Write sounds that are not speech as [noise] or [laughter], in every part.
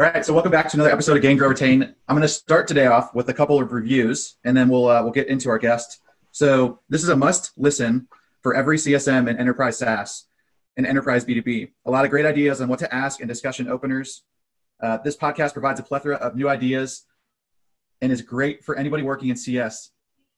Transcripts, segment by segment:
All right, so welcome back to another episode of Gain Grow Retain. I'm going to start today off with a couple of reviews, and then we'll uh, we'll get into our guest. So this is a must listen for every CSM and enterprise SaaS and enterprise B2B. A lot of great ideas on what to ask and discussion openers. Uh, this podcast provides a plethora of new ideas and is great for anybody working in CS.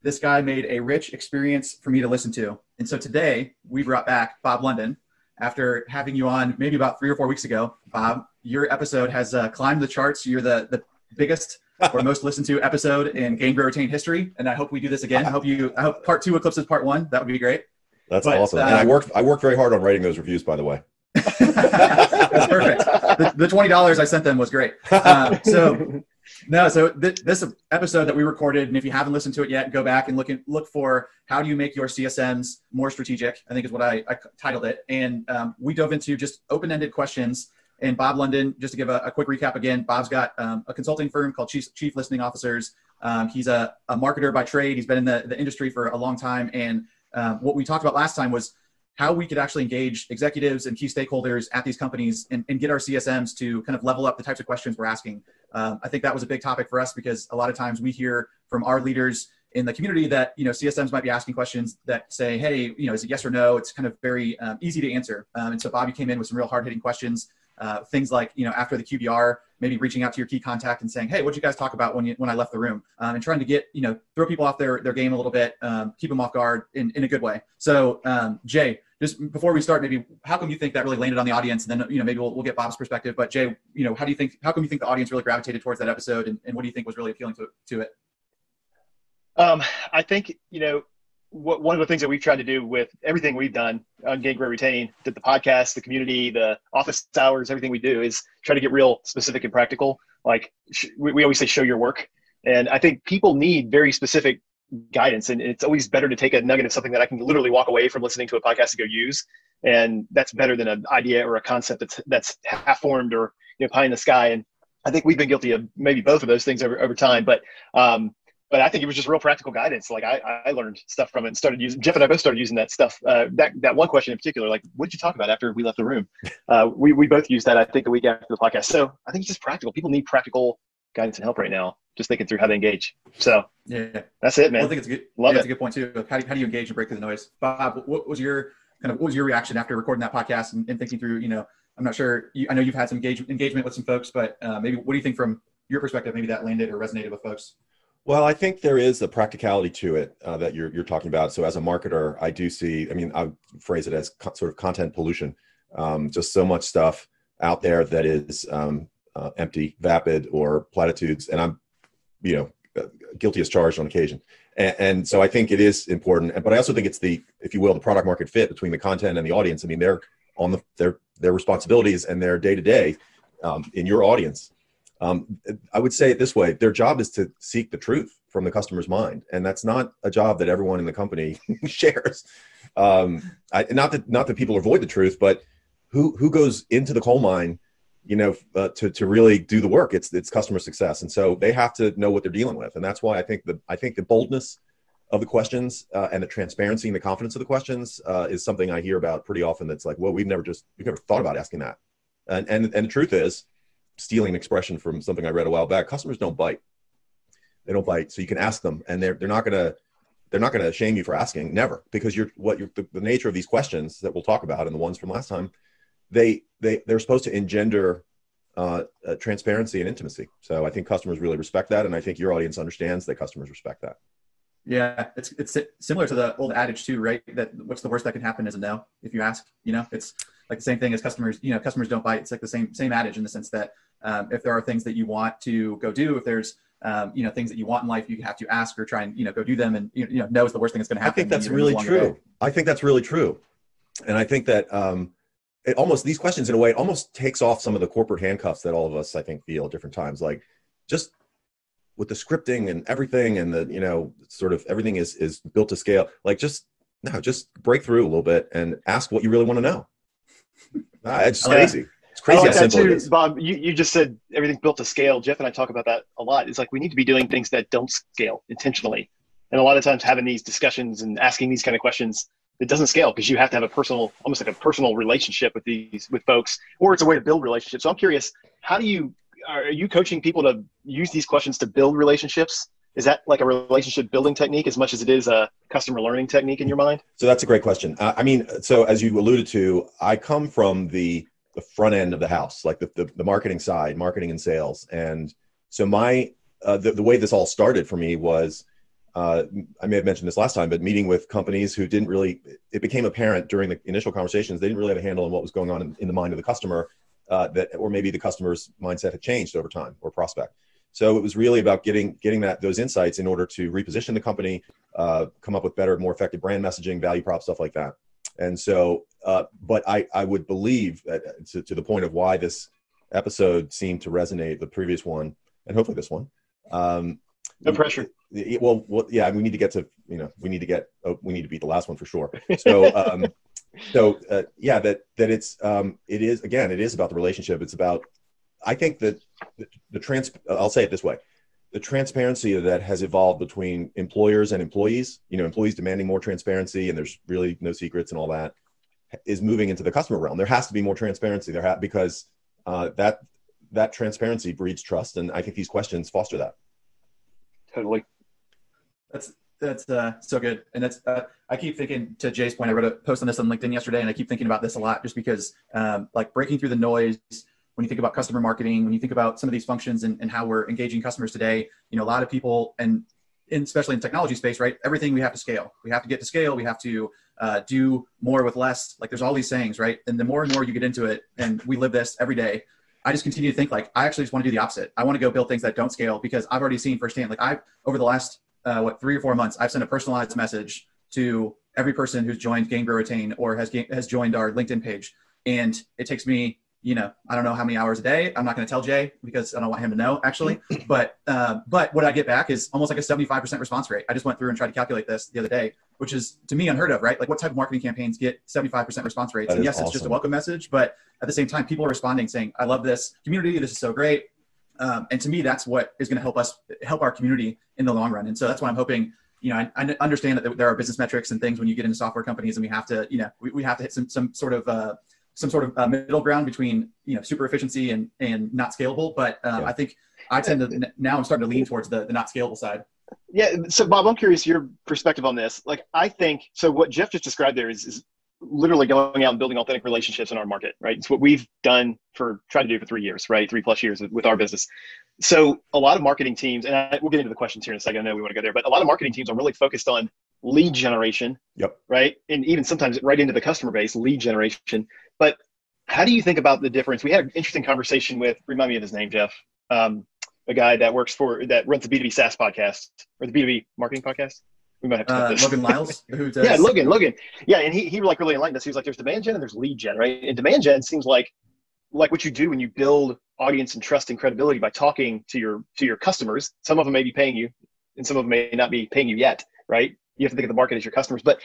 This guy made a rich experience for me to listen to. And so today we brought back Bob London after having you on maybe about three or four weeks ago. Bob, your episode has uh, climbed the charts. You're the, the biggest or most [laughs] listened to episode in Gain Grow Retain history. And I hope we do this again. I hope you, I hope part two eclipses part one. That would be great. That's but, awesome. Uh, and I worked, I worked very hard on writing those reviews, by the way. [laughs] That's perfect. The, the, $20 I sent them was great. Uh, so [laughs] no, so th- this episode that we recorded, and if you haven't listened to it yet, go back and look and look for how do you make your CSMs more strategic. I think is what I, I titled it, and um, we dove into just open-ended questions. And Bob London, just to give a, a quick recap again, Bob's got um, a consulting firm called Chief, Chief Listening Officers. Um, he's a, a, marketer by trade. He's been in the, the industry for a long time. And um, what we talked about last time was how we could actually engage executives and key stakeholders at these companies and, and, get our CSMs to kind of level up the types of questions we're asking. Um, I think that was a big topic for us because a lot of times we hear from our leaders in the community that you know CSMs might be asking questions that say, "Hey, you know, is it yes or no?" It's kind of very um, easy to answer. Um, and so Bobby came in with some real hard hitting questions. Uh, things like you know after the QBR, maybe reaching out to your key contact and saying, "Hey, what did you guys talk about when you when I left the room?" Um, and trying to get you know throw people off their their game a little bit, um, keep them off guard in in a good way. So um, Jay, just before we start, maybe how come you think that really landed on the audience? And then you know maybe we'll, we'll get Bob's perspective. But Jay, you know how do you think how come you think the audience really gravitated towards that episode, and, and what do you think was really appealing to to it? Um, I think you know what, one of the things that we've tried to do with everything we've done on Gain Grow Retain, the, the podcast, the community, the office hours, everything we do is try to get real specific and practical. Like sh- we, we always say, show your work. And I think people need very specific guidance and it's always better to take a nugget of something that i can literally walk away from listening to a podcast to go use and that's better than an idea or a concept that's that's half formed or you know pie in the sky and i think we've been guilty of maybe both of those things over, over time but um but I think it was just real practical guidance. Like I, I learned stuff from it and started using. Jeff and I both started using that stuff. Uh, that that one question in particular, like, what did you talk about after we left the room? [laughs] Uh, we we both used that. I think a week after the podcast. So I think it's just practical. People need practical guidance and help right now just thinking through how to engage. So yeah, that's it, man. Well, I think it's a good. Love yeah, it. It's a good point too. How do, how do you engage and break through the noise? Bob, what was your kind of what was your reaction after recording that podcast and, and thinking through? You know, I'm not sure. You, I know you've had some engage, engagement with some folks, but uh, maybe what do you think from your perspective? Maybe that landed or resonated with folks. Well, I think there is a practicality to it uh, that you're you're talking about. So as a marketer, I do see. I mean, I phrase it as co- sort of content pollution. Um, just so much stuff out there that is um, uh, empty, vapid, or platitudes, and I'm you know, uh, guilty as charged on occasion. And, and, so I think it is important, but I also think it's the, if you will, the product market fit between the content and the audience. I mean, they're on the their their responsibilities and their day to day in your audience. Um, I would say it this way: their job is to seek the truth from the customer's mind, and that's not a job that everyone in the company [laughs] shares. Um, I, not that not that people avoid the truth, but who who goes into the coal mine you know, uh, to to really do the work. It's it's customer success, and so they have to know what they're dealing with, and that's why I think the I think the boldness of the questions uh, and the transparency and the confidence of the questions uh, is something I hear about pretty often. That's like, well, we've never just we've never thought about asking that, and and and the truth is, stealing an expression from something I read a while back, customers don't bite. They don't bite, so you can ask them, and they're they're not gonna they're not going to shame you for asking never because you're what you're the, the nature of these questions that we'll talk about and the ones from last time they they they're supposed to engender uh, uh, transparency and intimacy. So I think customers really respect that, and I think your audience understands that customers respect that. Yeah, it's it's similar to the old adage too, right? That what's the worst that can happen is a no if you ask. You know, it's like the same thing as customers. You know, customers don't bite. It's like the same same adage in the sense that um, if there are things that you want to go do, if there's um, you know things that you want in life, you have to ask or try and you know go do them, and you know know is the worst thing that's going to happen. I think that's really true. I think that's really true, and I think that um, it almost these questions in a way it almost takes off some of the corporate handcuffs that all of us i think feel at different times. Like just with the scripting and everything and the you know sort of everything is is built to scale like just no just break through a little bit and ask what you really want to know [laughs] it's crazy. it's crazy like how simple too, bob you, you just said everything's built to scale jeff and i talk about that a lot it's like we need to be doing things that don't scale intentionally and a lot of times having these discussions and asking these kind of questions it doesn't scale because you have to have a personal, almost like a personal relationship with these with folks, or it's a way to build relationships. So I'm curious, how do you are you coaching people to use these questions to build relationships? Is that like a relationship building technique as much as it is a customer learning technique in your mind? So that's a great question. Uh, I mean, so as you alluded to, I come from the the front end of the house, like the, the, the marketing side, marketing and sales. And so my, uh, the, the way this all started for me was, uh, I may have mentioned this last time, but meeting with companies who didn't really, it became apparent during the initial conversations, they didn't really have a handle on what was going on in, in the mind of the customer uh, that, or maybe the customer's mindset had changed over time or prospect. So it was really about getting getting that those insights in order to reposition the company, uh, come up with better, more effective brand messaging, value prop, stuff like that. And so, uh, but I I would believe that uh, to, to the point of why this episode seemed to resonate, the previous one, and hopefully this one. Um, no pressure. Well, well, yeah, we need to get to you know we need to get oh, we need to beat the last one for sure. [laughs] So. Um, so uh, yeah that that it's um, it is again it is about the relationship it's about I think that the, the trans I'll say it this way the transparency that has evolved between employers and employees you know employees demanding more transparency and there's really no secrets and all that is moving into the customer realm there has to be more transparency there ha- because uh, that that transparency breeds trust and i think these questions foster that totally that's that's uh, so good and that's uh, i keep thinking to jay's point i wrote a post on this on linkedin yesterday and i keep thinking about this a lot just because um, like breaking through the noise when you think about customer marketing, when you think about some of these functions and, and how we're engaging customers today, you know, a lot of people and in, especially in technology space, right? Everything we have to scale. We have to get to scale. We have to uh, do more with less. Like there's all these sayings, right? And the more and more you get into it, and we live this every day, I just continue to think like I actually just want to do the opposite. I want to go build things that don't scale because I've already seen firsthand. Like I've over the last uh, what three or four months, I've sent a personalized message to every person who's joined Gain Grow Retain or has has joined our LinkedIn page, and it takes me you know, I don't know how many hours a day. I'm not going to tell Jay because I don't want him to know actually. [laughs] But uh, but what I get back is almost like a 75% response rate. I just went through and tried to calculate this the other day, which is to me unheard of, right? Like what type of marketing campaigns get 75% response rates? That and yes, awesome. it's just a welcome message, but at the same time, people are responding saying, "I love this community. This is so great." Um, and to me, that's what is going to help us help our community in the long run. And so that's why I'm hoping you know, I, I, understand that there are business metrics and things when you get into software companies, and we have to, you know, we, we have to hit some some sort of uh, some sort of uh, middle ground between you know super efficiency and and not scalable. But um, yeah. I think I tend to now I'm starting to lean towards the, the not scalable side. Yeah. So Bob, I'm curious your perspective on this. Like I think so. What Jeff just described there is, is literally going out and building authentic relationships in our market, right? It's what we've done for tried to do for three years, right? Three plus years with our business. So a lot of marketing teams, and I, we'll get into the questions here in a second. I know we want to go there, but a lot of marketing teams are really focused on lead generation. Yep. Right. And even sometimes right into the customer base, lead generation. But how do you think about the difference? We had an interesting conversation with, remind me of his name, Jeff, um, a guy that works for, that runs the B2B SaaS podcast or the B2B marketing podcast. We might have to uh, Logan Lyles, [laughs] who does. yeah, Logan, Logan. Yeah, and he, he like really enlightened us. He was like, there's demand gen and there's lead gen, right? And demand gen seems like like what you do when you build audience and trust and credibility by talking to your to your customers. Some of them may be paying you, and some of them may not be paying you yet, right? You have to think of the market as your customers. But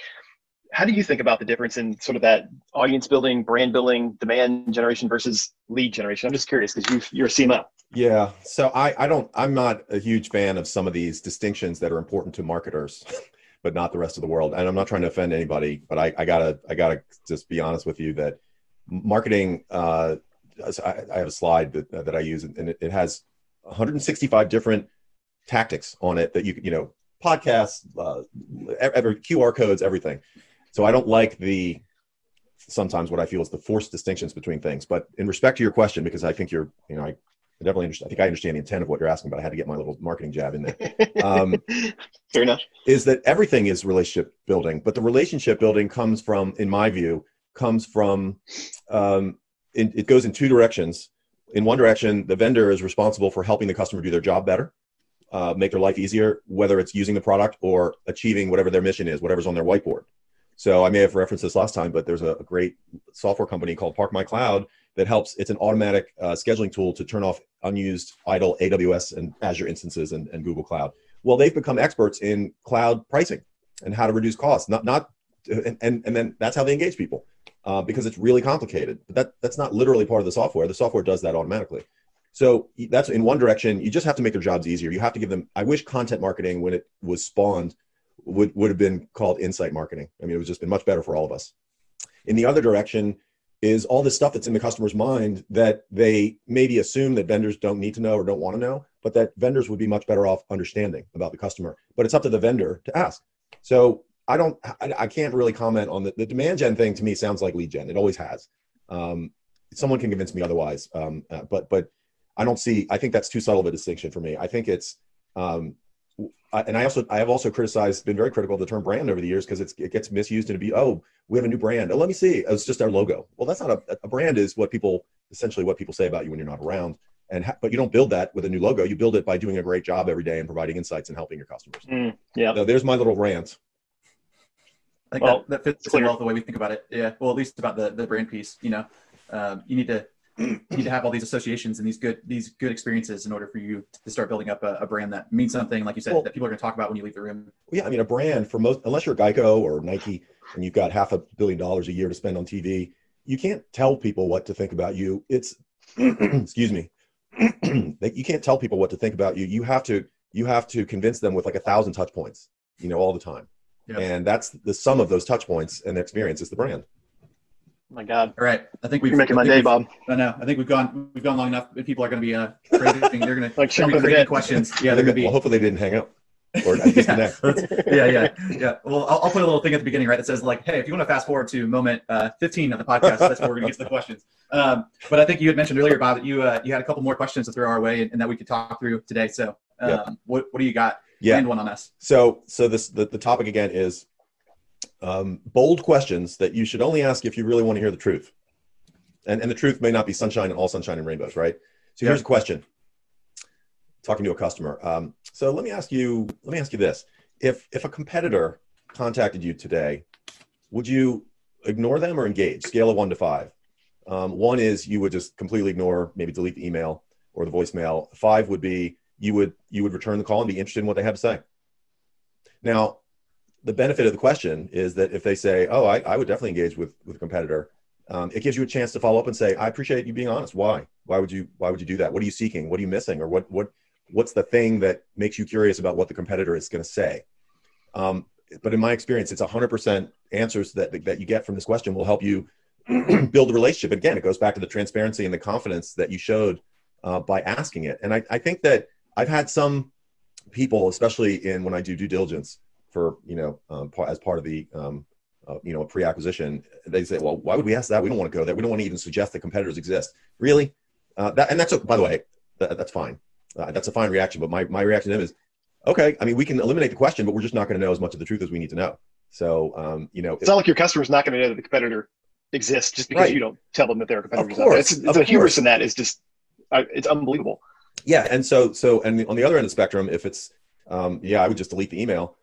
how do you think about the difference in sort of that audience building, brand building, demand generation versus lead generation? I'm just curious because you are a CMO. Yeah. So I, I don't, I'm not a huge fan of some of these distinctions that are important to marketers, [laughs] but not the rest of the world. And I'm not trying to offend anybody, but I, I gotta, I gotta just be honest with you that marketing, uh, I, I have a slide that, that I use and it, it has 165 different tactics on it that you you know podcasts, uh, every, QR codes, everything. So I don't like the sometimes what I feel is the forced distinctions between things. But in respect to your question, because I think you're, you know, I, definitely understand. I think I understand the intent of what you're asking, but I had to get my little marketing jab in there. Um, [laughs] Fair enough. Is that everything is relationship building, but the relationship building comes from, in my view, comes from, um, in, it goes in two directions. In one direction, the vendor is responsible for helping the customer do their job better, uh, make their life easier, whether it's using the product or achieving whatever their mission is, whatever's on their whiteboard. So I may have referenced this last time, but there's a, great software company called Park My Cloud that helps. It's an automatic uh, scheduling tool to turn off unused idle AWS and Azure instances and, and, Google Cloud. Well, they've become experts in cloud pricing and how to reduce costs. Not not and and, and then that's how they engage people uh, because it's really complicated. But that that's not literally part of the software. The software does that automatically. So that's in one direction. You just have to make their jobs easier. You have to give them. I wish content marketing, when it was spawned would, would have been called insight marketing. I mean, it was just been much better for all of us. In the other direction, is all this stuff that's in the customer's mind that they maybe assume that vendors don't need to know or don't want to know, but that vendors would be much better off understanding about the customer. But it's up to the vendor to ask. So I don't, I, I can't really comment on the, the demand gen thing. To me, sounds like lead gen. It always has. Um, someone can convince me otherwise, um, uh, but but I don't see. I think that's too subtle of a distinction for me. I think it's um, and I also I have also criticized, been very critical of the term brand over the years because it gets misused and to be oh we have a new brand. Oh, let me see, it's just our logo. Well, that's not a, a brand is what people essentially what people say about you when you're not around. And ha- but you don't build that with a new logo. You build it by doing a great job every day and providing insights and helping your customers. Mm, yeah. So there's my little rant. I think well, that, that fits clear. well the way we think about it. Yeah. Well, at least about the the brand piece. You know, um, you need to [clears throat] you need to have all these associations and these good these good experiences in order for you to start building up a, a brand that means something like you said well, that people are going to talk about when you leave the room. Yeah i mean a brand for most unless you're geico or nike and you've got half a billion dollars a year to spend on tv you can't tell people what to think about you. It's [clears throat] excuse me [clears throat] you can't tell people what to think about you. You have to you have to convince them with like a thousand touch points you know all the time. And that's the sum of those touch points and experience is the brand my God! All right, I think we've You're making my day, Bob. I know. I think we've gone we've gone long enough. People are going to be uh, creating, they're going [laughs] to like be creating questions. Yeah, they're going to be. Well, hopefully they didn't hang up. [laughs] Or yeah, [laughs] yeah, yeah, yeah. Well, I'll, I'll, put a little thing at the beginning, right? That says like, "Hey, if you want to fast forward to moment uh, 15 of the podcast, that's where we're going to get to the questions." Um, but I think you had mentioned earlier, Bob, that you uh, you had a couple more questions to throw our way, and, and that we could talk through today. So, um, yep. what what do you got? Yeah, Land one on us. So, so this the, the topic again is um, bold questions that you should only ask if you really want to hear the truth and, and the truth may not be sunshine and all sunshine and rainbows, right? So here's a question. Talking to a customer. Um, so let me ask you. Let me ask you this: If if a competitor contacted you today, would you ignore them or engage? Scale of one to five. Um, one is you would just completely ignore, maybe delete the email or the voicemail. Five would be you would you would return the call and be interested in what they have to say. Now, the benefit of the question is that if they say, "Oh, I, I would definitely engage with with a competitor," um, it gives you a chance to follow up and say, I appreciate you being honest. Why? Why would you why would you do that? What are you seeking? What are you missing? Or what what what's the thing that makes you curious about what the competitor is going to say? Um, but in my experience, it's 100% answers that, that you get from this question will help you [clears throat] build a relationship. Again, it goes back to the transparency and the confidence that you showed uh, by asking it. And I, I think that I've had some people, especially in when I do due diligence for, you know, um, as part of the um, uh, you know, a pre-acquisition, they say, well, why would we ask that? We don't want to go there. We don't want to even suggest that competitors exist. Really? Uh, that, and that's, a, by the way, that, that's fine. Uh, that's a fine reaction. But my, my reaction to them is, okay, I mean, we can eliminate the question, but we're just not going to know as much of the truth as we need to know. So, um, you know, it's not like your customer's not going to know that the competitor exists just because right. you don't tell them that they're a competitor. It's, it's a hubris in that is just, uh, it's unbelievable. Yeah. And so, so, and on the other end of the spectrum, if it's, um, yeah, I would just delete the email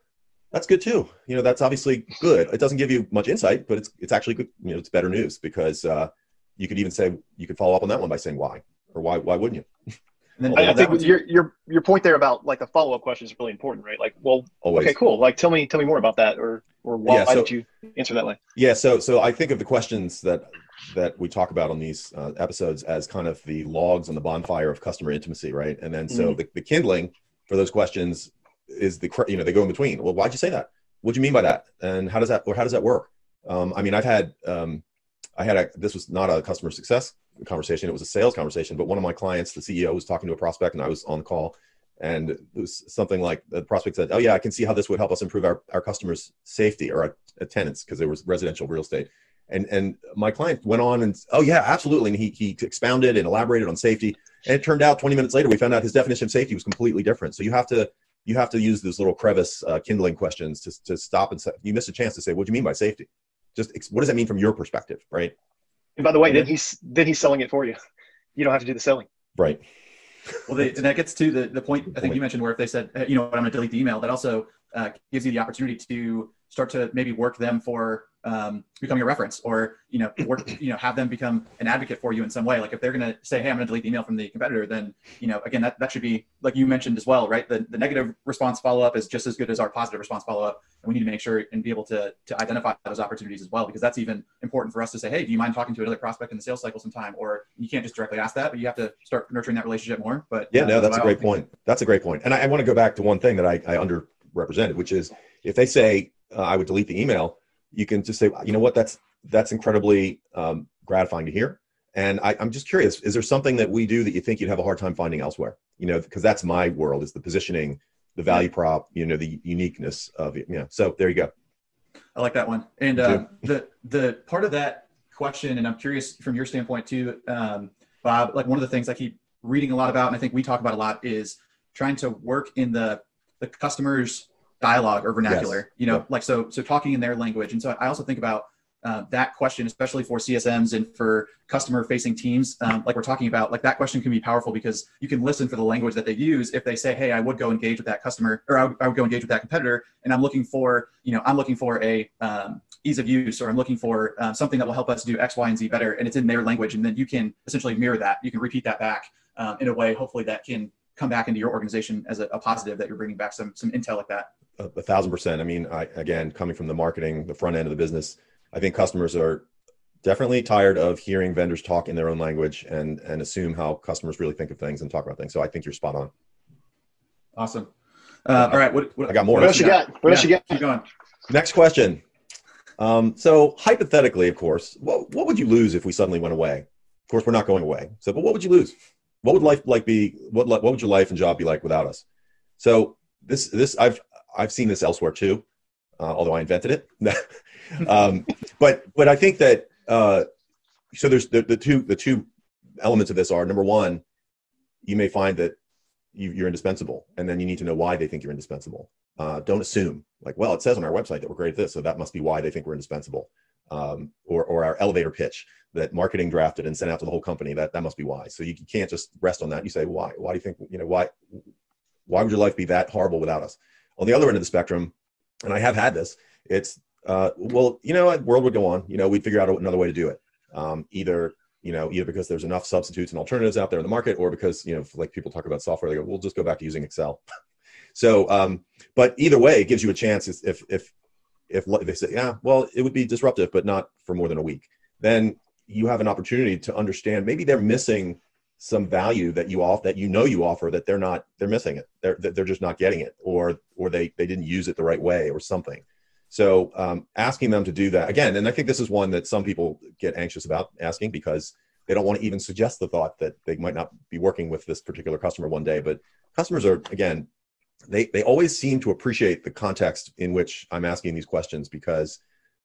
that's good too. You know, that's obviously good. It doesn't give you much insight, but it's it's actually good. You know, it's better news because uh, you could even say you could follow up on that one by saying why or why why wouldn't you? And then I, I think your your your point there about like the follow up question is really important, right? Like, well, Always. okay, cool. Like, tell me tell me more about that, or or why, yeah, so, did you answer that way? Yeah, so so I think of the questions that that we talk about on these uh, episodes as kind of the logs on the bonfire of customer intimacy, right? And then so mm-hmm. the, the kindling for those questions is the you know they go in between. Well, why'd you say that? What do you mean by that? And how does that or how does that work? Um, I mean, I've had um, I had a this was not a customer success conversation; it was a sales conversation. But one of my clients, the CEO, was talking to a prospect, and I was on the call, and it was something like the prospect said, "Oh yeah, I can see how this would help us improve our our customers' safety or our, our tenants because there was residential real estate." And and my client went on and oh yeah, absolutely, and he he expounded and elaborated on safety. And it turned out 20 minutes later, we found out his definition of safety was completely different. So you have to you have to use those little crevice uh, kindling questions to, to stop and say, you miss a chance to say, what do you mean by safety? Just what does that mean from your perspective, right? And by the way, then he's then he's selling it for you. You don't have to do the selling. Right. Well, they, and that gets to the, the point I think you mentioned where if they said, you know what, I'm going to delete the email, that also uh, gives you the opportunity to start to maybe work them for um, becoming a reference or you know work [laughs] you know have them become an advocate for you in some way. Like if they're going to say hey i'm going to delete the email from the competitor then you know again that, that should be like you mentioned as well right? The, the negative response follow-up is just as good as our positive response follow-up. And we need to make sure and be able to to identify those opportunities as well because that's even important for us to say hey do you mind talking to another prospect in the sales cycle sometime? Or you can't just directly ask that but you have to start nurturing that relationship more but yeah uh, no that's a great point. That's a great point. And I, I want to go back to one thing that i, I underrepresented which is if they say uh, i would delete the email you can just say, you know what, that's that's incredibly um, gratifying to hear. And I, I'm just curious: is there something that we do that you think you'd have a hard time finding elsewhere? You know, because that's my world is the positioning, the value prop, you know, the uniqueness of it. Yeah. So there you go. I like that one. And uh, the the part of that question, and I'm curious from your standpoint too, um, Bob. Like one of the things I keep reading a lot about, and I think we talk about a lot, is trying to work in the the customer's dialogue or vernacular. Yes. You know, yeah. like so so talking in their language. And so I also think about uh, that question, especially for CSMs and for customer facing teams, um, like we're talking about, like that question can be powerful because you can listen for the language that they use. If they say, Hey, I would go engage with that customer or I would, I would go engage with that competitor. And I'm looking for, you know, I'm looking for a um, ease of use, or I'm looking for uh, something that will help us do X, Y, and Z better. And it's in their language. And then you can essentially mirror that. You can repeat that back um, in a way, hopefully that can come back into your organization as a, a positive that you're bringing back some, some intel like that. A, a thousand percent. I mean, I, again, coming from the marketing, the front end of the business, I think customers are definitely tired of hearing vendors talk in their own language and and assume how customers really think of things and talk about things. So I think you're spot on. Awesome. Uh, all right, what, what, I got more. What else you got? What else you got? Keep going. Next question. Um, so hypothetically, of course, what what would you lose if we suddenly went away? Of course, we're not going away. So, but what would you lose? What would life like be? What what would your life and job be like without us? So this this I've I've seen this elsewhere too, uh, although I invented it. [laughs] [laughs] um, but but I think that uh, so there's the, the two the two elements of this are number one, you may find that you, are indispensable, and then you need to know why they think you're indispensable. Uh, don't assume like, well, it says on our website that we're great at this, so that must be why they think we're indispensable. Um, or, or our elevator pitch that marketing drafted and sent out to the whole company that that must be why. So you can't just rest on that. You say why? Why do you think you know why? Why would your life be that horrible without us? On the other end of the spectrum, and I have had this. It's uh, well, you know, world would go on. You know, we'd figure out another way to do it. Um, either you know, either because there's enough substitutes and alternatives out there in the market, or because you know, like people talk about software, they go, "We'll just go back to using Excel." [laughs] so, um, but either way, it gives you a chance. If if if they say, "Yeah, well, it would be disruptive, but not for more than a week," then you have an opportunity to understand maybe they're missing some value that you off that you know you offer that they're not they're missing it they're they're just not getting it or or they they didn't use it the right way or something so um, asking them to do that again, and I think this is one that some people get anxious about asking because they don't want to even suggest the thought that they might not be working with this particular customer one day. But customers are again, they they always seem to appreciate the context in which I'm asking these questions because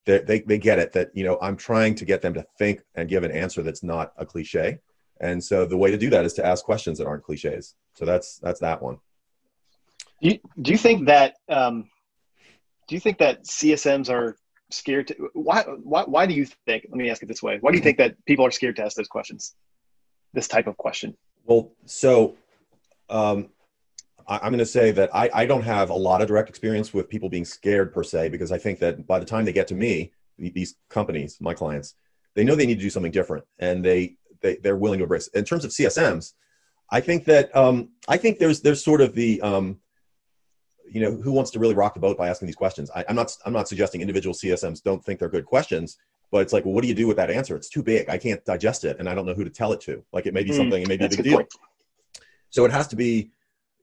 they they they get it that you know I'm trying to get them to think and give an answer that's not a cliche. And so the way to do that is to ask questions that aren't cliches. So that's that's that one. Do you, do you think that um, do you think that CSMs are scared to why, why why do you think let me ask it this way why do you think that people are scared to ask those questions this type of question well so um, I, am going to say that I, I don't have a lot of direct experience with people being scared per se because i think that by the time they get to me these companies my clients they know they need to do something different and they, they they're willing to embrace in terms of csms i think that um, i think there's there's sort of the um, you know, who wants to really rock the boat by asking these questions? I, am not, I'm not suggesting individual CSMs don't think they're good questions, but it's like, well, what do you do with that answer? It's too big. I can't digest it, and I don't know who to tell it to. Like, it may be mm, something, it may be a big deal. Point. So it has to be,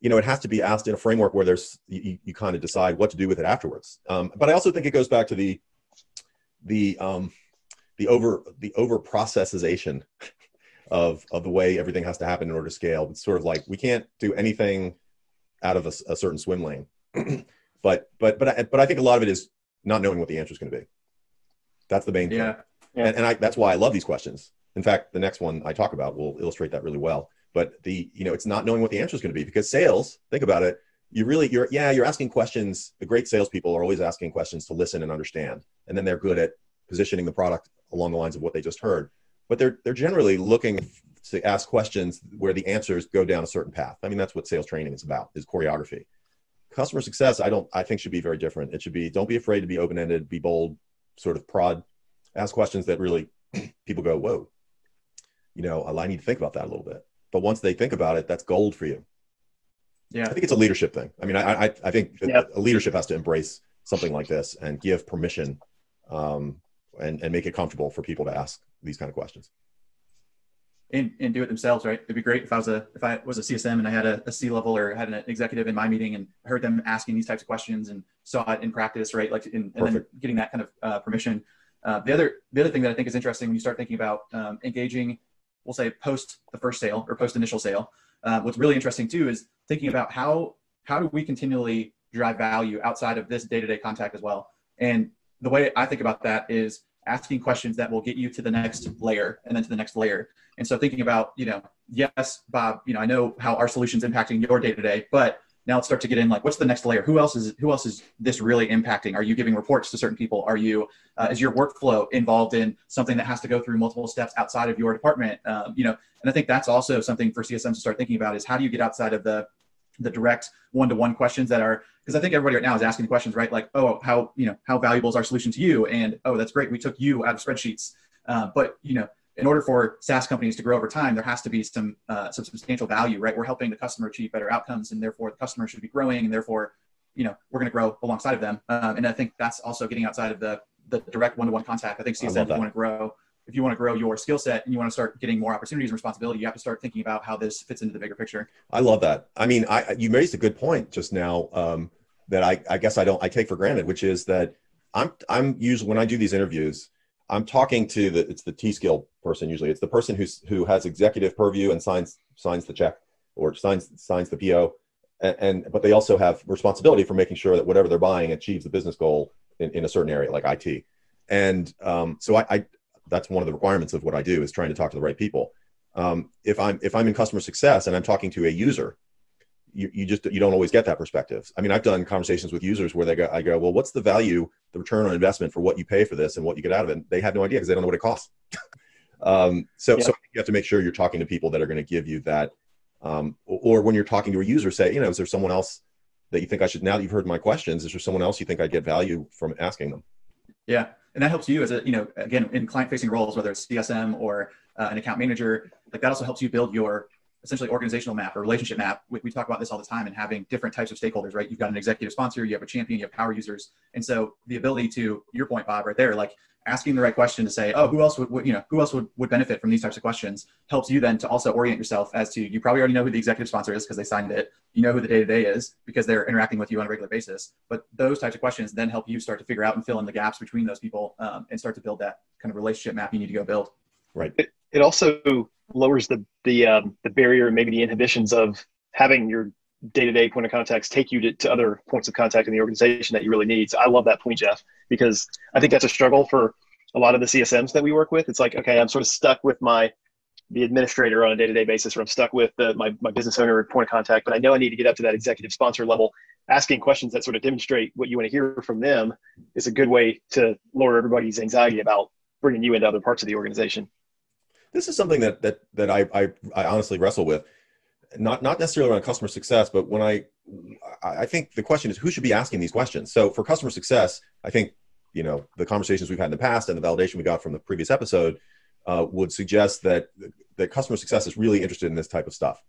you know, it has to be asked in a framework where there's you, you kind of decide what to do with it afterwards. Um, but I also think it goes back to the, the, um, the over the over processization of of the way everything has to happen in order to scale. It's sort of like we can't do anything out of a, a certain swim lane [clears throat] but but but I, but I think a lot of it is not knowing what the answer is going to be. That's the main yeah. thing. Yeah. And, and I, that's why I love these questions. In fact, the next one I talk about will illustrate that really well. But the you know it's not knowing what the answer is going to be because sales. Think about it. You really you're yeah you're asking questions. The great salespeople are always asking questions to listen and understand, and then they're good at positioning the product along the lines of what they just heard. But they're they're generally looking to ask questions where the answers go down a certain path. I mean that's what sales training is about is choreography. Customer success i don't i think should be very different. It should be don't be afraid to be open-ended be bold sort of prod. Ask questions that really [clears throat] people go whoa you know i need to think about that a little bit. But once they think about it that's gold for you. Yeah. I think it's a leadership thing. I mean i i, I think a leadership has to embrace something like this and give permission um, and and make it comfortable for people to ask these kind of questions and, and do it themselves, right? It'd be great if I was a if I was a CSM and I had a, a C level or had an executive in my meeting and heard them asking these types of questions and saw it in practice, right? Like in, and then getting that kind of uh, permission. Uh, the other the other thing that I think is interesting when you start thinking about um, engaging, we'll say post the first sale or post initial sale. Uh, what's really interesting too is thinking about how how do we continually drive value outside of this day to day contact as well. And the way I think about that is asking questions that will get you to the next layer and then to the next layer. And so thinking about, you know, yes, Bob, you know, I know how our solution's impacting your day to day, but now let's start to get in like what's the next layer? Who else is who else is this really impacting? Are you giving reports to certain people? Are you uh, is your workflow involved in something that has to go through multiple steps outside of your department? Um, you know and i think that's also something for csms to start thinking about is how do you get outside of the the direct one-to-one questions that are because I think everybody right now is asking questions, right? Like, oh, how you know how valuable is our solution to you? And oh, that's great, we took you out of spreadsheets. Uh, but you know, in order for SaaS companies to grow over time, there has to be some uh, some substantial value, right? We're helping the customer achieve better outcomes, and therefore the customer should be growing, and therefore, you know, we're going to grow alongside of them. Um, and I think that's also getting outside of the the direct one-to-one contact. I think CSM, if you want to grow, if you want to grow your skill set and you want to start getting more opportunities and responsibility, you have to start thinking about how this fits into the bigger picture. I love that. I mean, I, you raised a good point just now um, that I, I guess I don't I take for granted, which is that I'm I'm usually when I do these interviews, I'm talking to the it's the T skill person usually. It's the person who's who has executive purview and signs signs the check or signs signs the PO. And, and but they also have responsibility for making sure that whatever they're buying achieves the business goal in, in a certain area like IT. And um, so I, I that's one of the requirements of what I do is trying to talk to the right people. Um, if I'm if I'm in customer success and I'm talking to a user, you, you just you don't always get that perspective. I mean, I've done conversations with users where they go, I go, well, what's the value, the return on investment for what you pay for this and what you get out of it? And they have no idea because they don't know what it costs. [laughs] um, so, yeah. so you have to make sure you're talking to people that are going to give you that. Um, or when you're talking to a user, say, you know, is there someone else that you think I should? Now that you've heard my questions, is there someone else you think I'd get value from asking them? Yeah, and that helps you as a you know again in client facing roles whether it's csm or uh, an account manager like that also helps you build your essentially organizational map or relationship map we, we, talk about this all the time and having different types of stakeholders right you've got an executive sponsor you have a champion you have power users and so the ability to your point bob right there like asking the right question to say, oh, who else would, you know, who else would, would benefit from these types of questions helps you then to also orient yourself as to, you probably already know who the executive sponsor is because they signed it. You know who the day to day is because they're interacting with you on a regular basis. But those types of questions then help you start to figure out and fill in the gaps between those people um, and start to build that kind of relationship map you need to go build. Right. It, it also lowers the, the, um, the barrier and maybe the inhibitions of having your day-to-day point of contacts take you to, to other points of contact in the organization that you really need. So I love that point, Jeff, because I think that's a struggle for a lot of the CSMs that we work with. It's like, okay, I'm sort of stuck with my the administrator on a day-to-day basis, or I'm stuck with the, my, my business owner point of contact, but I know I need to get up to that executive sponsor level. Asking questions that sort of demonstrate what you want to hear from them is a good way to lower everybody's anxiety about bringing you into other parts of the organization. This is something that that that I I, I honestly wrestle with, not not necessarily around customer success, but when I I think the question is who should be asking these questions. So for customer success, I think you know the conversations we've had in the past and the validation we got from the previous episode uh, would suggest that that customer success is really interested in this type of stuff.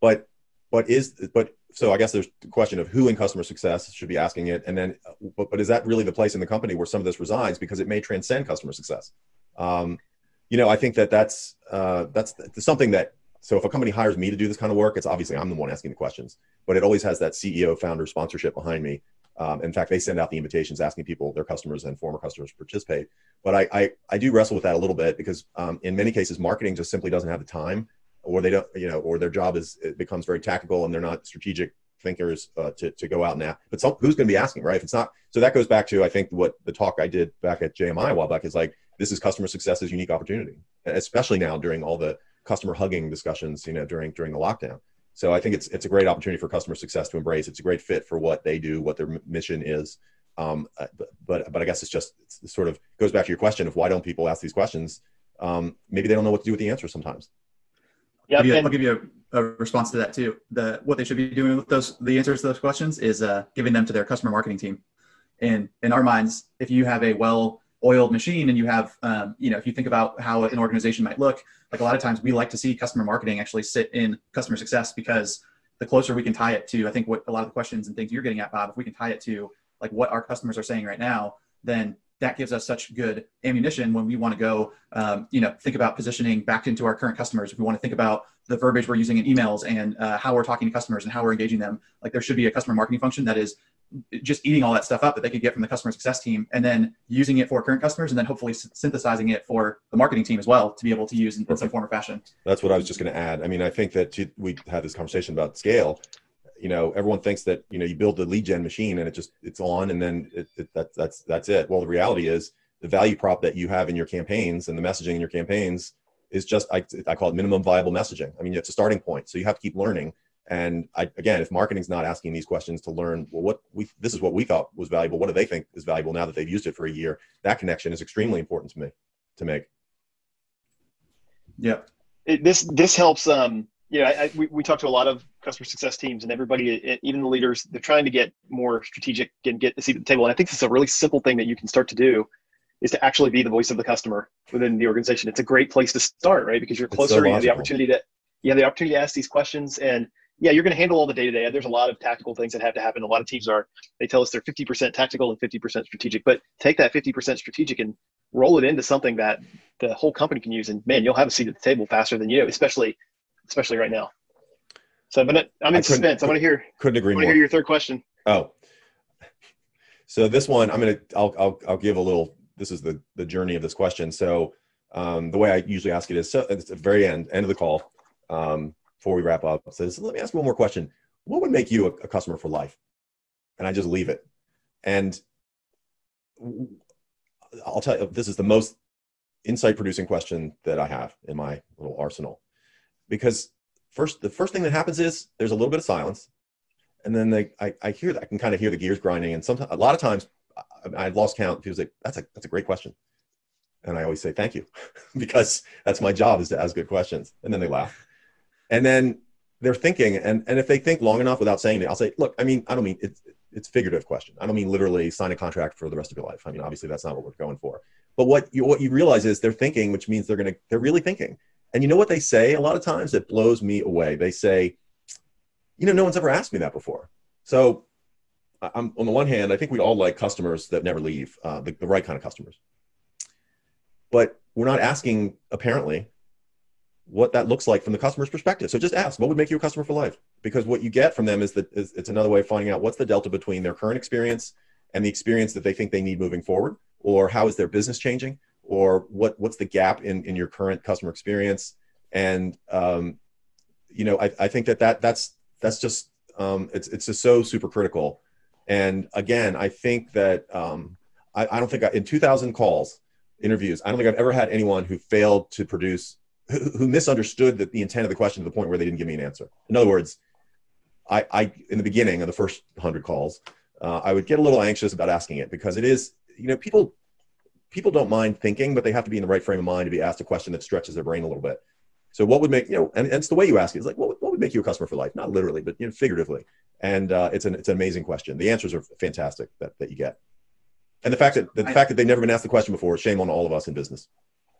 But but is but so i guess there's the question of who in customer success should be asking it. And then but, but is that really the place in the company where some of this resides? Because it may transcend customer success. Um, you know i think that that's uh, that's, something that so if a company hires me to do this kind of work it's obviously i'm the one asking the questions but it always has that ceo founder sponsorship behind me um, in fact, they send out the invitations asking people, their customers and former customers, to participate. But I, I, I do wrestle with that a little bit because um, in many cases, marketing just simply doesn't have the time, or they don't, you know, or their job is it becomes very tactical and they're not strategic thinkers uh, to, to go out and ask. But some, who's going to be asking, right? If it's not, so that goes back to I think what the talk I did back at JMI a while back is like this is customer success's unique opportunity, especially now during all the customer hugging discussions, you know, during during the lockdown. So I think it's it's a great opportunity for customer success to embrace. It's a great fit for what they do, what their mission is. Um, uh, but, but, but I guess it's just it's sort of goes back to your question of why don't people ask these questions? Um, maybe they don't know what to do with the answer sometimes. Yeah, I'll, I'll give you a, a, response to that too. The what they should be doing with those the answers to those questions is uh, giving them to their customer marketing team. And in our minds, if you have a well oiled machine and you have um, you know if you think about how an organization might look like a lot of times we like to see customer marketing actually sit in customer success because the closer we can tie it to i think what a lot of the questions and things you're getting at bob if we can tie it to like what our customers are saying right now then that gives us such good ammunition when we want to go um, you know think about positioning back into our current customers. If we want to think about the verbiage we're using in emails and uh, how we're talking to customers and how we're engaging them like there should be a customer marketing function that is just eating all that stuff up that they could get from the customer success team and then using it for current customers and then hopefully synthesizing it for the marketing team as well to be able to use in, in some form or fashion. That's what I was just going to add. I mean, I think that we had this conversation about scale. You know, everyone thinks that you know you build the lead gen machine and it just it's on and then it, it, that, that's that's it. Well, the reality is the value prop that you have in your campaigns and the messaging in your campaigns is just I, I call it minimum viable messaging. I mean, it's a starting point, so you have to keep learning and I, again, if marketing's not asking these questions to learn, well, what we this is what we thought was valuable. What do they think is valuable now that they've used it for a year? That connection is extremely important to me to make. Yeah, it, this this helps. Um, you know, I, I, we we talk to a lot of customer success teams, and everybody, even the leaders, they're trying to get more strategic and get a seat at the table. And I think this is a really simple thing that you can start to do is to actually be the voice of the customer within the organization. It's a great place to start, right? Because you're closer, so you have the opportunity to you have the opportunity to ask these questions and yeah, you're going to handle all the day to day. There's a lot of tactical things that have to happen. A lot of teams are, they tell us they're 50% tactical and 50% strategic, but take that 50% strategic and roll it into something that the whole company can use. And man, you'll have a seat at the table faster than you, especially, especially right now. So I'm, gonna, I'm in suspense. I want to hear, couldn't agree I want to hear your third question. Oh, so this one, I'm going to, I'll, I'll, I'll give a little, this is the, the journey of this question. So um, the way I usually ask it is, so at the very end, end of the call. Um, before we wrap up says, let me ask one more question. What would make you a, a customer for life? And I just leave it. And I'll tell you, this is the most insight producing question that I have in my little arsenal. Because first, the first thing that happens is there's a little bit of silence. And then they, I, I hear I can kind of hear the gears grinding. And sometimes, a lot of times, I, I've lost count. People say, that's a, that's a great question. And I always say, thank you, [laughs] because that's my job is to ask good questions. And then they laugh and then they're thinking and, and if they think long enough without saying it i'll say look i mean i don't mean it's it's figurative question. I don't mean literally sign a contract for the rest of your life. I mean obviously that's not what we're going for. But what you what you realize is they're thinking which means they're to they're really thinking. And you know what they say? A lot of times it blows me away. They say you know no one's ever asked me that before. So i'm on the one hand i think we all like customers that never leave uh, the, the right kind of customers. But we're not asking apparently what that looks like from the customer's perspective. So just ask, what would make you a customer for life? Because what you get from them is that is, it's another way of finding out what's the delta between their current experience and the experience that they think they need moving forward, or how is their business changing, or what what's the gap in in your current customer experience. And um, you know, I, I think that that that's that's just um, it's it's just so super critical. And again, I think that um, I, I don't think I, in 2,000 calls interviews, I don't think I've ever had anyone who failed to produce who misunderstood the, the intent of the question to the point where they didn't give me an answer. In other words, I, I in the beginning of the first hundred calls, uh, I would get a little anxious about asking it because it is, you know, people people don't mind thinking, but they have to be in the right frame of mind to be asked a question that stretches their brain a little bit. So what would make you know, and, and it's the way you ask it. It's like what, what would make you a customer for life? Not literally, but you know, figuratively. And uh, it's an it's an amazing question. The answers are fantastic that, that you get, and the fact that the fact that they've never been asked the question before, shame on all of us in business.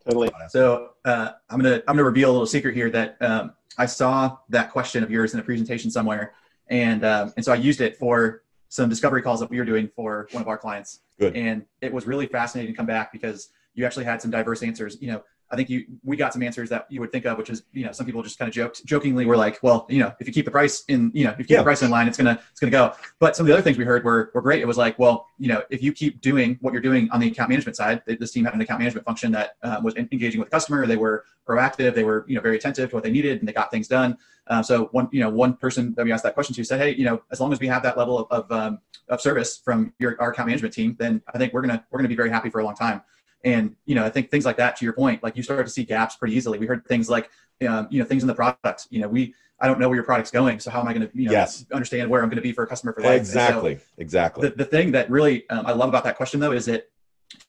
Totally. So uh, I'm gonna I'm gonna reveal a little secret here that um, I saw that question of yours in a presentation somewhere, and um, and so I used it for some discovery calls that we were doing for one of our clients. Good. And it was really fascinating to come back because you actually had some diverse answers. You know, I think you we got some answers that you would think of, which is you know some people just kind of joked jokingly were like, well, you know, if you keep the price in, you know, if you keep yeah. the price in line, it's gonna it's gonna go. But some of the other things we heard were were great. It was like, well, you know, if you keep doing what you're doing on the account management side, this team had an account management function that uh, was engaging with the customer. They were proactive. They were you know very attentive to what they needed, and they got things done. Um, so one you know one person that we asked that question to said, hey, you know, as long as we have that level of of, um, of service from your our account management team, then I think we're gonna we're gonna be very happy for a long time. And you know, I think things like that. To your point, like you start to see gaps pretty easily. We heard things like, um, you know, things in the product. You know, we I don't know where your product's going, so how am I going to you know yes. understand where I'm going to be for a customer for life? Exactly, so exactly. The, the thing that really um, I love about that question though is that,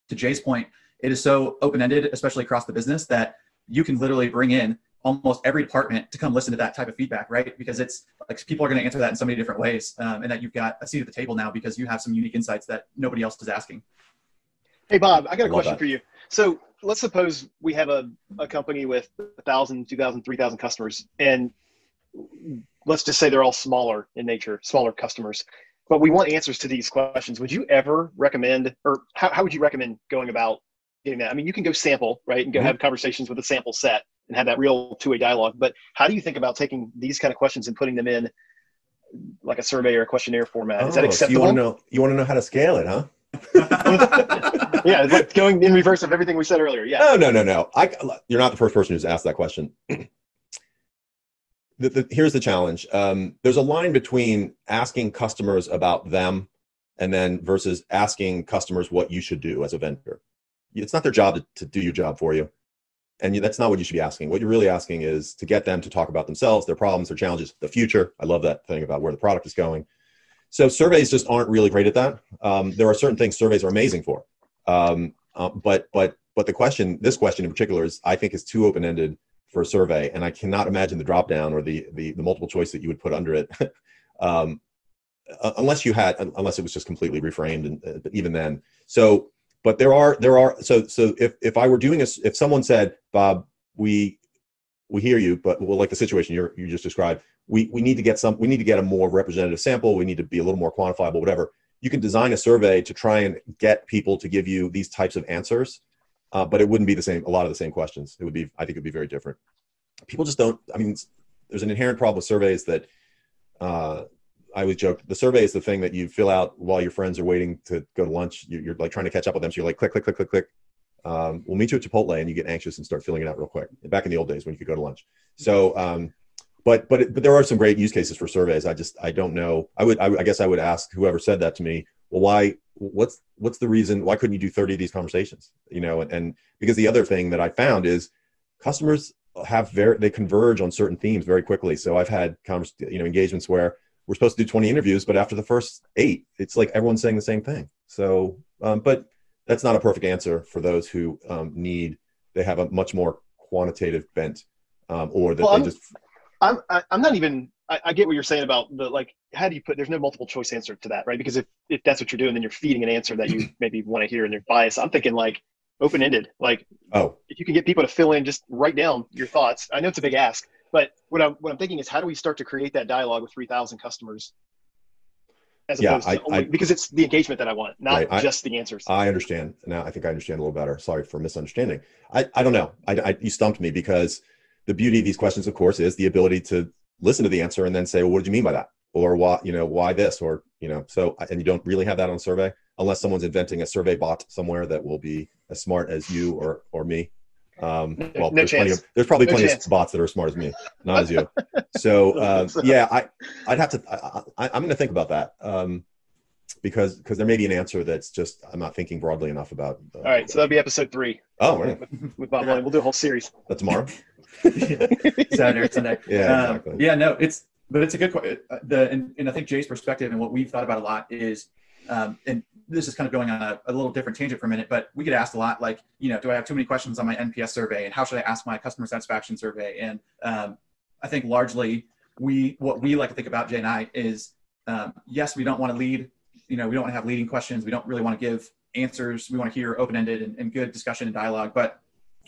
to Jay's point, it is so open ended, especially across the business, that you can literally bring in almost every department to come listen to that type of feedback, right? Because it's like people are going to answer that in so many different ways, um, and that you've got a seat at the table now because you have some unique insights that nobody else is asking. Hey Bob, I got a question that. for you. So let's suppose we have a, a company with 1,000, 2,000, 3,000 customers, and let's just say they're all smaller in nature, smaller customers. But we want answers to these questions. Would you ever recommend, or how, how would you recommend going about getting that? I mean, you can go sample, right, and go mm-hmm. have conversations with a sample set and have that real two way dialogue. But how do you think about taking these kind of questions and putting them in like a survey or a questionnaire format. Is Oh, that so acceptable? you want to know? You want to know how to scale it, huh? [laughs] yeah, it's like going in reverse of everything we said earlier. Yeah. No, no, no, no. I, you're not the first person who's asked that question. [clears throat] the, the, here's the challenge. Um, there's a line between asking customers about them and then versus asking customers what you should do as a vendor. It's not their job to, to do your job for you. And you, that's not what you should be asking. What you're really asking is to get them to talk about themselves, their problems, their challenges, the future. I love that thing about where the product is going. So surveys just aren't really great at that. Um, there are certain things surveys are amazing for. Um, uh, but but but the question, this question in particular, is I think is too open ended for a survey, and I cannot imagine the drop down or the the, the multiple choice that you would put under it, [laughs] um, uh, unless you had unless it was just completely reframed, and uh, even then. So, but there are there are so so if if I were doing a if someone said, Bob, we we hear you, but well, like the situation you you just described, we we need to get some we need to get a more representative sample. We need to be a little more quantifiable, whatever you can design a survey to try and get people to give you these types of answers, uh, but it wouldn't be the same. A lot of the same questions. It would be. I think it would be very different. People just don't. I mean, there's an inherent problem with surveys that uh, I always joke. The survey is the thing that you fill out while your friends are waiting to go to lunch. You're, you're like trying to catch up with them. So you're like, click, click, click, click, click. Um, we'll meet you at Chipotle, and you get anxious and start filling it out real quick. Back in the old days when you could go to lunch. So. Um, but but but there are some great use cases for surveys. I just I don't know. I would I, I guess I would ask whoever said that to me. Well, why? What's what's the reason? Why couldn't you do thirty of these conversations? You know, and, and because the other thing that I found is customers have very they converge on certain themes very quickly. So I've had convers, you know engagements where we're supposed to do twenty interviews, but after the first eight, it's like everyone's saying the same thing. So, um, but that's not a perfect answer for those who um, need. They have a much more quantitative bent, um, or that Well, they I'm- just I'm I'm not even. I, I get what you're saying about the like. How do you put? There's no multiple choice answer to that, right? Because if if that's what you're doing, then you're feeding an answer that you [clears throat] maybe want to hear and they're biased. I'm thinking like open ended. Like oh if you can get people to fill in, just write down your thoughts. I know it's a big ask, but what I'm what I'm thinking is how do we start to create that dialogue with 3,000 customers? As Yeah, opposed to I- only, I- because it's the engagement that I want, not Right, I- just the answers. I understand now. I think I understand a little better. Sorry for misunderstanding. I, I don't know. I, I, you stumped me because the beauty of these questions, of course, is the ability to listen to the answer and then say, well, what did you mean by that? Or why, you know, why this? Or, you know, so, and you don't really have that on survey unless someone's inventing a survey bot somewhere that will be as smart as you or, or me. Um, well, no there's, plenty of, there's probably No plenty chance. of bots that are as smart as me, not as you. [laughs] So, uh, yeah, I, I'd have to, I, I, I'm going to think about that. Um, because, because there may be an answer that's just, I'm not thinking broadly enough about. Uh, All right, so that'll be episode three Oh, right. with Bob Lane. We'll do a whole series. That's tomorrow. [laughs] Saturday or Sunday. [laughs] Yeah, Um, exactly. yeah, no, it's but it's a good que- uh, the and, and I think Jay's perspective and what we've thought about a lot is, um, and this is kind of going on a, a little different tangent for a minute, but we get asked a lot like, you know, do I have too many questions on my NPS survey, and how should I ask my customer satisfaction survey? And um, I think largely we what we like to think about Jay and I is, um, yes, we don't want to lead, you know, we don't want to have leading questions, we don't really want to give answers, we want to hear open ended and, and good discussion and dialogue, but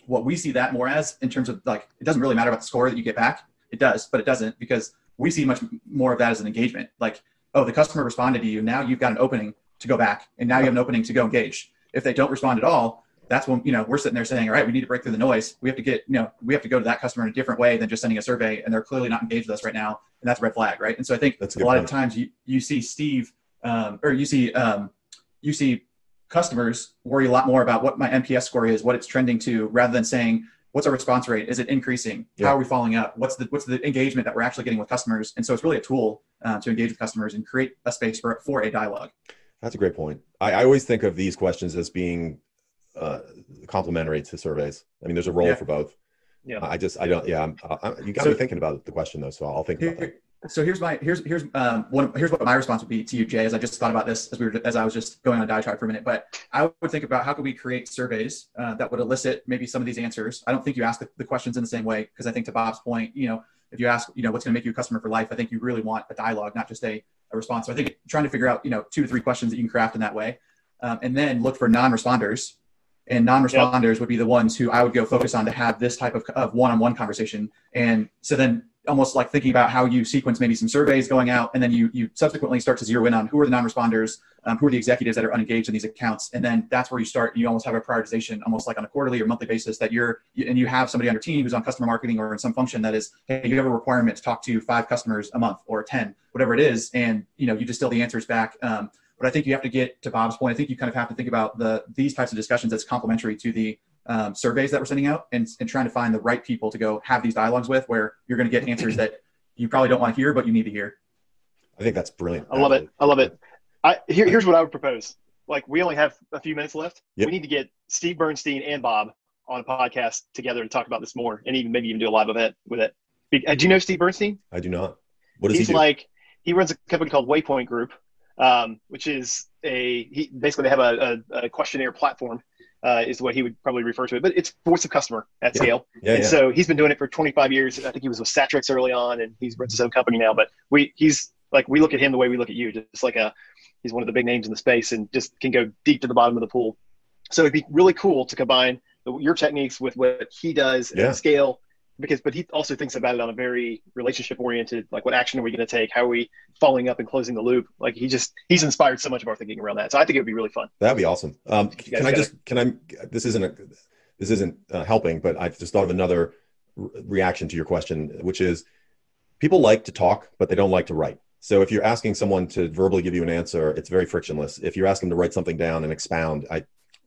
what we see that more as in terms of like it doesn't really matter about the score that you get back. It does but it doesn't because we see much more of that as an engagement. Like oh the customer responded to you. Now you've got an opening to go back and now you have an opening to go engage if they don't respond at all that's when you know we're sitting there saying all right we need to break through the noise we have to get you know we have to go to that customer in a different way than just sending a survey and they're clearly not engaged with us right now and that's a red flag right and so i think That's a a lot point. of times you, you see steve um, or you see um, you see customers worry a lot more about what my NPS score is, what it's trending to, rather than saying, what's our response rate? Is it increasing? Yeah. How are we following up? What's the what's the engagement that we're actually getting with customers? And so it's really a tool uh, to engage with customers and create a space for for a dialogue. That's a great point. I, I always think of these questions as being uh, complementary to surveys. I mean, there's a role Yeah. for both. Yeah. I just, I don't, yeah, I'm, I, you got So- me thinking about the question though, so I'll think about that. So here's my here's here's um one here's what my response would be to you, Jay. As I just thought about this as we were as I was just going on a diatribe for a minute, but I would think about how could we create surveys uh, that would elicit maybe some of these answers. I don't think you ask the, the questions in the same way because I think to Bob's point, you know, if you ask, you know, what's going to make you a customer for life, I think you really want a dialogue, not just a, a response. So I think trying to figure out, you know, two to three questions that you can craft in that way, um, and then look for non-responders. And non-responders would be the ones who I would go focus on to have this type of, of one-on-one conversation. And so then almost like thinking about how you sequence maybe some surveys going out, and then you you subsequently start to zero in on who are the non-responders, um, who are the executives that are unengaged in these accounts, and then that's where you start. You almost have a prioritization, almost like on a quarterly or monthly basis, that you're and you have somebody on your team who's on customer marketing or in some function that is, hey, you have a requirement to talk to five customers a month or ten, whatever it is, and you know you distill the answers back. Um, but I think you have to get to Bob's point. I think you kind of have to think about the these types of discussions as complementary to the um, surveys that we're sending out and, and trying to find the right people to go have these dialogues with where you're going to get answers that you probably don't want to hear, but you need to hear. I think that's brilliant. I love it. I love it. I, here, here's what I would propose. Like we only have a few minutes left. Yep. We need to get Steve Bernstein and Bob on a podcast together to talk about this more, and even maybe even do a live event with it. Uh, do you know Steve Bernstein? I do not. What does He's he do? like he runs a company called Waypoint Group, um, which is a he, basically they have a, a, a questionnaire platform uh, is what he would probably refer to it. But it's voice of customer at Yeah. scale. Yeah, and yeah. so he's been doing it for 25 years. I think he was with Satmetrix early on, and he's runs his own company now. But we he's like we look at him the way we look at you, just like a he's one of the big names in the space, and just can go deep to the bottom of the pool. So it'd be really cool to combine the, your techniques with what he does at scale. Because, but he also thinks about it on a very relationship oriented, like what action are we going to take? How are we following up and closing the loop? Like he just, he's inspired so much of our thinking around that. So I think it would be really fun. That'd be awesome. Um, can I just can I? This isn't a this isn't uh, helping, but I just thought of another re- reaction to your question, which is people like to talk, but they don't like to write. So if you're asking someone to verbally give you an answer, it's very frictionless. If you're asking them to write something down and expound, I,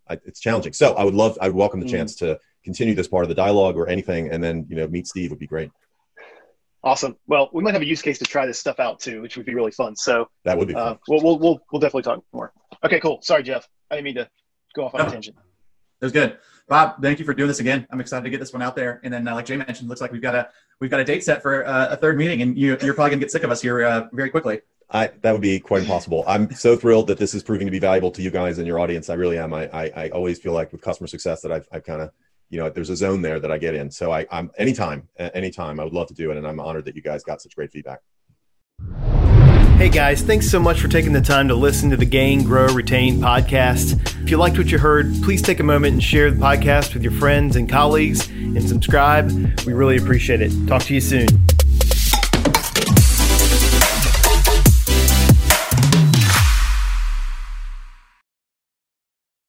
I it's challenging. So I would love, I would welcome the Mm. chance to continue this part of the dialogue or anything, and then you know meet Steve would be great. Awesome. Well, we might have a use case to try this stuff out too, which would be really fun. So That would be. uh, fun. we'll, we'll, we'll, we'll definitely talk more. Okay, cool. Sorry, Jeff. I didn't mean to go off on a tangent. It was good. Bob, thank you for doing this again. I'm excited to get this one out there. And then, uh, like Jay mentioned, looks like we've got a we've got a date set for uh, a third meeting, and you, you're probably gonna get sick of us here uh, very quickly. I, that would be quite impossible. I'm so thrilled that this is proving to be valuable to you guys and your audience. I really am. I, I, I always feel like with customer success that I've, I've kind of, you know, there's a zone there that I get in. So I, I'm anytime, anytime I would love to do it. And I'm honored that you guys got such great feedback. Hey guys, thanks so much for taking the time to listen to the Gain, Grow, Retain podcast. If you liked what you heard, please take a moment and share the podcast with your friends and colleagues and subscribe. We really appreciate it. Talk to you soon.